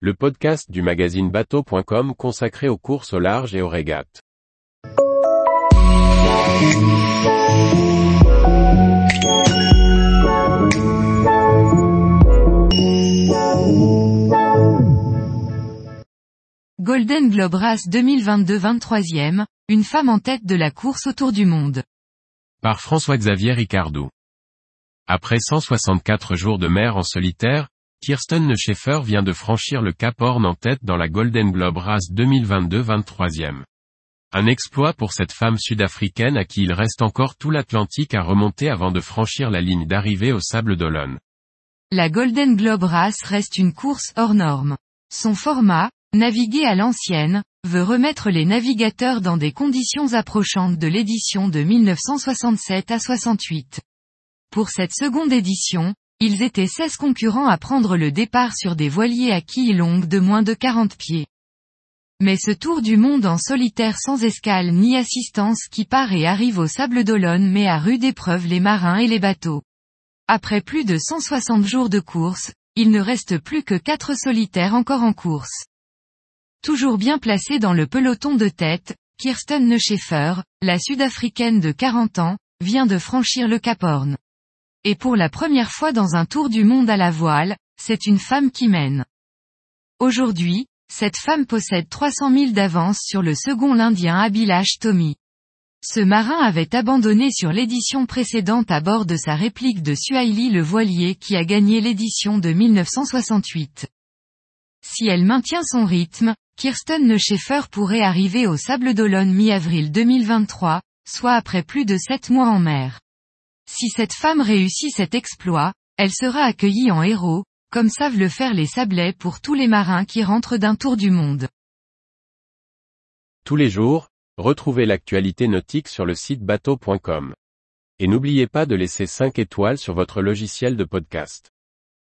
le podcast du magazine bateau.com consacré aux courses au large et aux régates. Golden Globe Race 2022 23e, une femme en tête de la course autour du monde. Par François-Xavier Ricardou. Après 164 jours de mer en solitaire, Kirsten Nescheffer vient de franchir le Cap Horn en tête dans la Golden Globe Race 2022 23e. Un exploit pour cette femme sud-africaine à qui il reste encore tout l'Atlantique à remonter avant de franchir la ligne d'arrivée au Sable d'Olonne. La Golden Globe Race reste une course hors norme. Son format, naviguer à l'ancienne, veut remettre les navigateurs dans des conditions approchantes de l'édition de 1967 à 68. Pour cette seconde édition, ils étaient 16 concurrents à prendre le départ sur des voiliers à quilles longues de moins de 40 pieds. Mais ce tour du monde en solitaire sans escale ni assistance qui part et arrive au Sable d'Olonne met à rude épreuve les marins et les bateaux. Après plus de 160 jours de course, il ne reste plus que 4 solitaires encore en course. Toujours bien placée dans le peloton de tête, Kirsten Nescheffer, la sud-africaine de 40 ans, vient de franchir le Cap Horn. Et pour la première fois dans un tour du monde à la voile, c'est une femme qui mène. Aujourd'hui, cette femme possède 300 000 d'avance sur le second l'Indien Abhilash Tommy. Ce marin avait abandonné sur l'édition précédente à bord de sa réplique de Suhaili le voilier qui a gagné l'édition de 1968. Si elle maintient son rythme, Kirsten Nescheffer pourrait arriver au Sable d'Olonne mi-avril 2023, soit après plus de 7 mois en mer. Si cette femme réussit cet exploit, elle sera accueillie en héros, comme savent le faire les sablets pour tous les marins qui rentrent d'un tour du monde. Tous les jours, retrouvez l'actualité nautique sur le site bateau.com. Et n'oubliez pas de laisser 5 étoiles sur votre logiciel de podcast.